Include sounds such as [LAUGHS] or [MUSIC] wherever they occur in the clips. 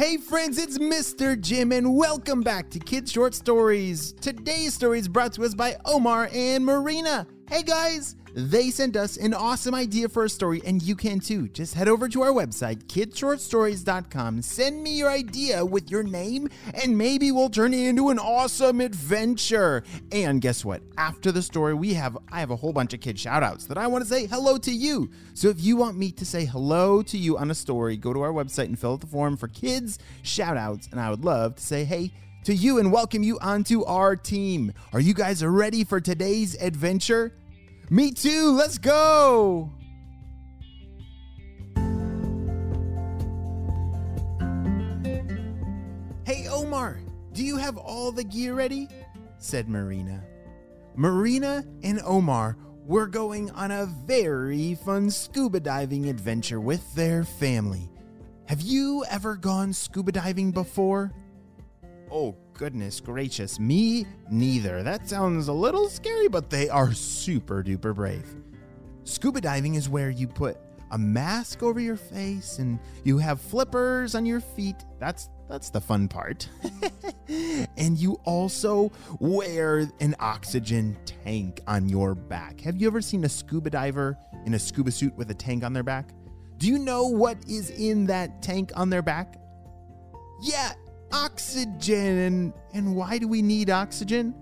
Hey friends, it's Mr. Jim and welcome back to Kids Short Stories. Today's story is brought to us by Omar and Marina. Hey guys, they sent us an awesome idea for a story and you can too. Just head over to our website, kidshortstories.com. Send me your idea with your name and maybe we'll turn it into an awesome adventure. And guess what? After the story, we have I have a whole bunch of kid shout outs that I want to say hello to you. So if you want me to say hello to you on a story, go to our website and fill out the form for kids shout outs and I would love to say hey to you and welcome you onto our team. Are you guys ready for today's adventure? Me too, let's go! Hey Omar, do you have all the gear ready? said Marina. Marina and Omar were going on a very fun scuba diving adventure with their family. Have you ever gone scuba diving before? Oh, goodness gracious, me neither. That sounds a little scary, but they are super duper brave. Scuba diving is where you put a mask over your face and you have flippers on your feet. That's that's the fun part. [LAUGHS] and you also wear an oxygen tank on your back. Have you ever seen a scuba diver in a scuba suit with a tank on their back? Do you know what is in that tank on their back? Yeah, oxygen. And, and why do we need oxygen?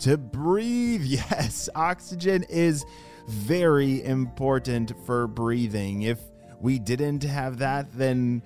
To breathe. [LAUGHS] Yes, oxygen is very important for breathing. If we didn't have that, then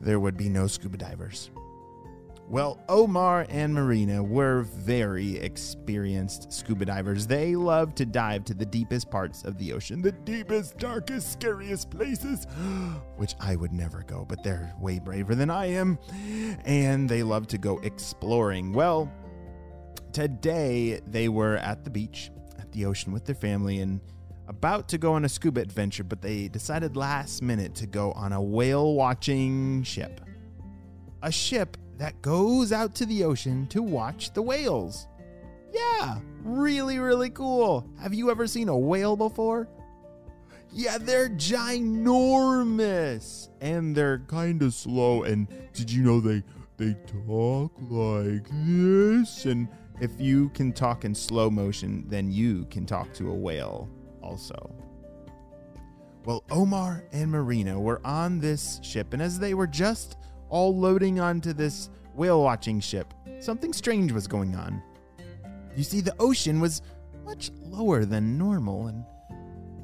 there would be no scuba divers. Well, Omar and Marina were very experienced scuba divers. They love to dive to the deepest parts of the ocean, the deepest, darkest, scariest places, [GASPS] which I would never go, but they're way braver than I am. And they love to go exploring. Well, today they were at the beach, at the ocean with their family, and about to go on a scuba adventure, but they decided last minute to go on a whale watching ship. A ship that goes out to the ocean to watch the whales. Yeah, really, really cool. Have you ever seen a whale before? Yeah, they're ginormous and they're kind of slow. And did you know they they talk like this? And if you can talk in slow motion, then you can talk to a whale also. Well, Omar and Marina were on this ship, and as they were just all loading onto this whale watching ship, something strange was going on. You see, the ocean was much lower than normal, and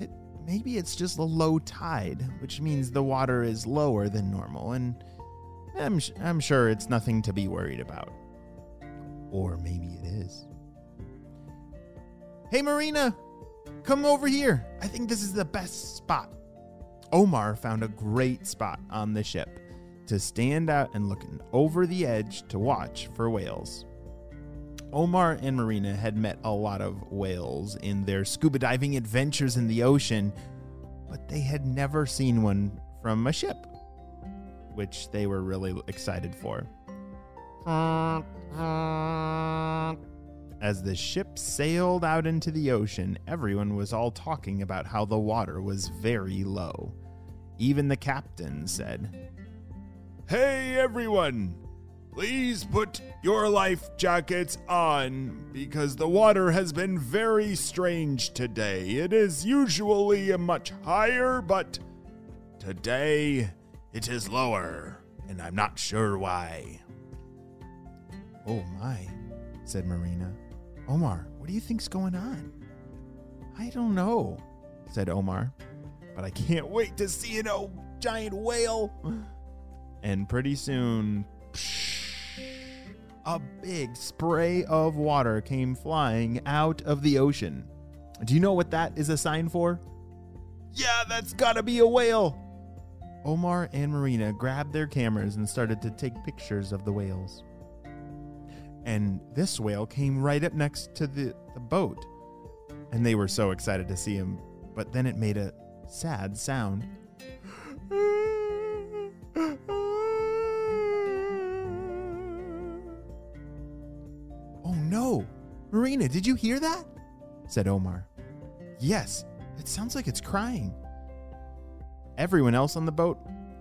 it, maybe it's just a low tide, which means the water is lower than normal, and I'm, I'm sure it's nothing to be worried about. Or maybe it is. Hey, Marina, come over here. I think this is the best spot. Omar found a great spot on the ship to stand out and look over the edge to watch for whales. Omar and Marina had met a lot of whales in their scuba diving adventures in the ocean, but they had never seen one from a ship, which they were really excited for. As the ship sailed out into the ocean, everyone was all talking about how the water was very low. Even the captain said, Hey everyone! Please put your life jackets on because the water has been very strange today. It is usually much higher, but today it is lower, and I'm not sure why. Oh my, said Marina. Omar, what do you think's going on? I don't know, said Omar, but I can't wait to see an old giant whale. And pretty soon, a big spray of water came flying out of the ocean. Do you know what that is a sign for? Yeah, that's gotta be a whale. Omar and Marina grabbed their cameras and started to take pictures of the whales. And this whale came right up next to the, the boat. And they were so excited to see him, but then it made a sad sound. Marina, did you hear that? said Omar. Yes, it sounds like it's crying. Everyone else on the boat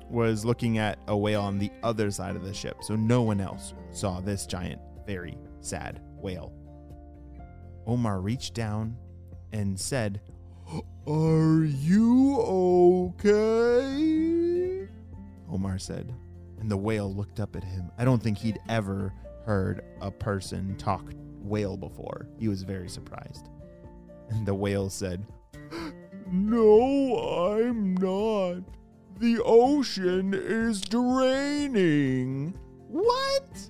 was looking at a whale on the other side of the ship, so no one else saw this giant, very sad whale. Omar reached down and said, Are you okay? Omar said, and the whale looked up at him. I don't think he'd ever heard a person talk whale before. He was very surprised. And the whale said, [GASPS] No, I'm not. The ocean is draining. What?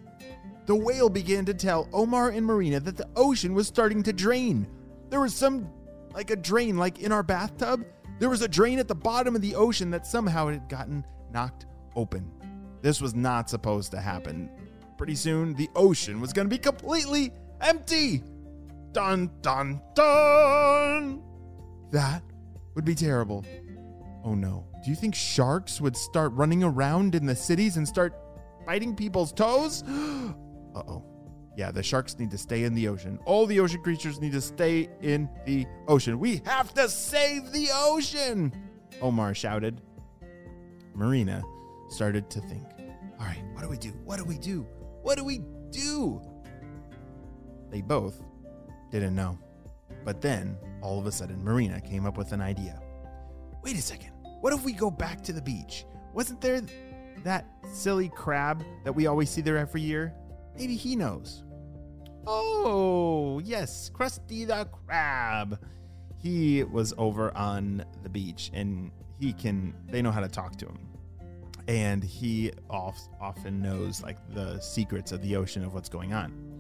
The whale began to tell Omar and Marina that the ocean was starting to drain. There was some, like a drain, like in our bathtub. There was a drain at the bottom of the ocean that somehow had gotten knocked open. This was not supposed to happen. Pretty soon, the ocean was going to be completely empty. Dun, dun, dun. That would be terrible. Oh no. Do you think sharks would start running around in the cities and start biting people's toes? [GASPS] uh oh. Yeah, the sharks need to stay in the ocean. All the ocean creatures need to stay in the ocean. We have to save the ocean, Omar shouted. Marina started to think. All right, what do we do? What do we do? What do we do? They both didn't know. But then, all of a sudden, Marina came up with an idea. Wait a second. What if we go back to the beach? Wasn't there that silly crab that we always see there every year? Maybe he knows. Oh, yes, Krusty the Crab. He was over on the beach and he can, they know how to talk to him. And he often knows like the secrets of the ocean of what's going on.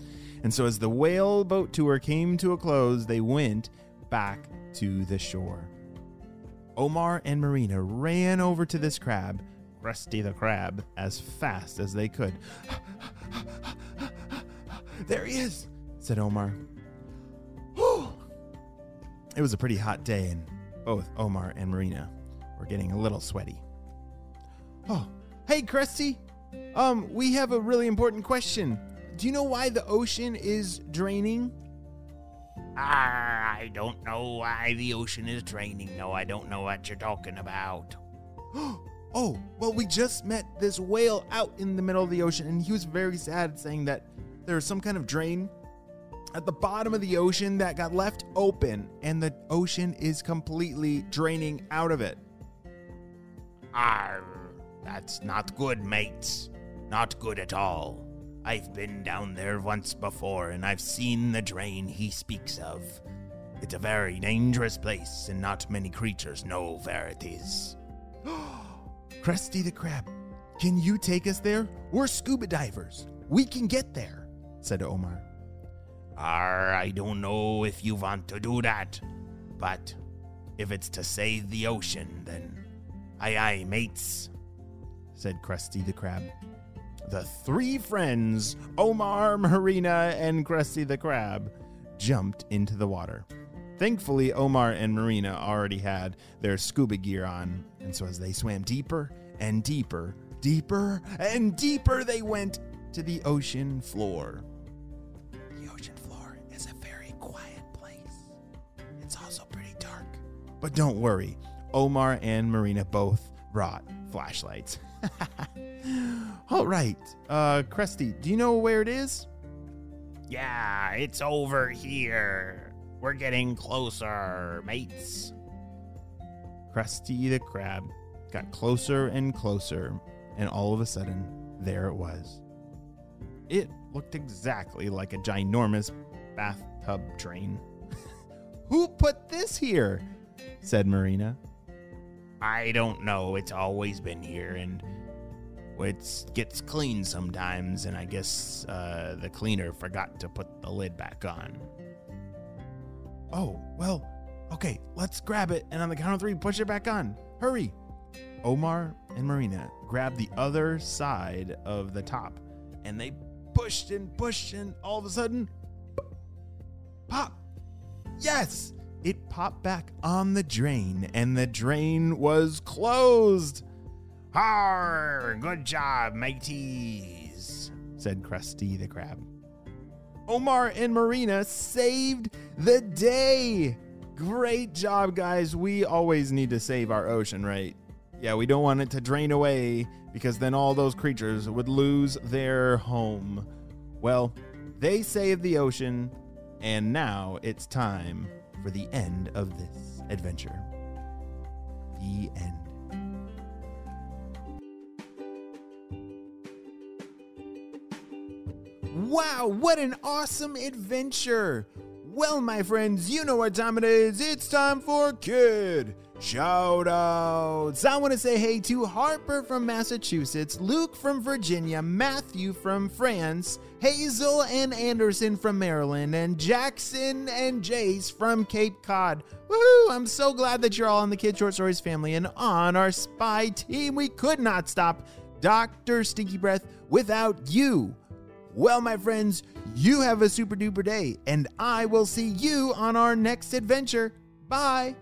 And so as the whale boat tour came to a close, they went back to the shore. Omar and Marina ran over to this crab, Krusty the Crab, as fast as they could. [SIGHS] there he is, said Omar. [GASPS] it was a pretty hot day, and both Omar and Marina were getting a little sweaty. Oh, hey, Krusty. Um, we have a really important question. Do you know why the ocean is draining? Ah, I don't know why the ocean is draining. No, I don't know what you're talking about. [GASPS] oh, well, we just met this whale out in the middle of the ocean, and he was very sad, saying that there was some kind of drain at the bottom of the ocean that got left open, and the ocean is completely draining out of it. Ah, that's not good, mates. Not good at all. I've been down there once before and I've seen the drain he speaks of. It's a very dangerous place and not many creatures know where it is. [GASPS] Krusty the Crab, can you take us there? We're scuba divers. We can get there, said Omar. Arr, I don't know if you want to do that, but if it's to save the ocean, then aye aye, mates, said Krusty the Crab the three friends, Omar, Marina, and Krusty the Crab, jumped into the water. Thankfully, Omar and Marina already had their scuba gear on, and so as they swam deeper and deeper, deeper and deeper, they went to the ocean floor. The ocean floor is a very quiet place. It's also pretty dark. But don't worry, Omar and Marina both brought flashlights. [LAUGHS] All right. Uh, Krusty, do you know where it is? Yeah, it's over here. We're getting closer, mates. Krusty the Crab got closer and closer, and all of a sudden, there it was. It looked exactly like a ginormous bathtub drain. [LAUGHS] Who put this here? said Marina. I don't know. It's always been here, and it gets clean sometimes, and I guess uh, the cleaner forgot to put the lid back on. Oh, well, okay, let's grab it, and on the count of three, push it back on. Hurry! Omar and Marina grabbed the other side of the top, and they pushed and pushed, and all of a sudden, pop! Yes! It popped back on the drain, and the drain was closed. Har! Good job, mateys, said Krusty the Crab. Omar and Marina saved the day. Great job, guys. We always need to save our ocean, right? Yeah, we don't want it to drain away because then all those creatures would lose their home. Well, they saved the ocean, and now it's time for the end of this adventure. The end. Wow, what an awesome adventure! Well, my friends, you know what time it is. It's time for Kid Shout outs. I want to say hey to Harper from Massachusetts, Luke from Virginia, Matthew from France, Hazel and Anderson from Maryland, and Jackson and Jace from Cape Cod. Woohoo! I'm so glad that you're all on the Kid Short Stories family and on our spy team. We could not stop Dr. Stinky Breath without you. Well, my friends, you have a super duper day, and I will see you on our next adventure. Bye.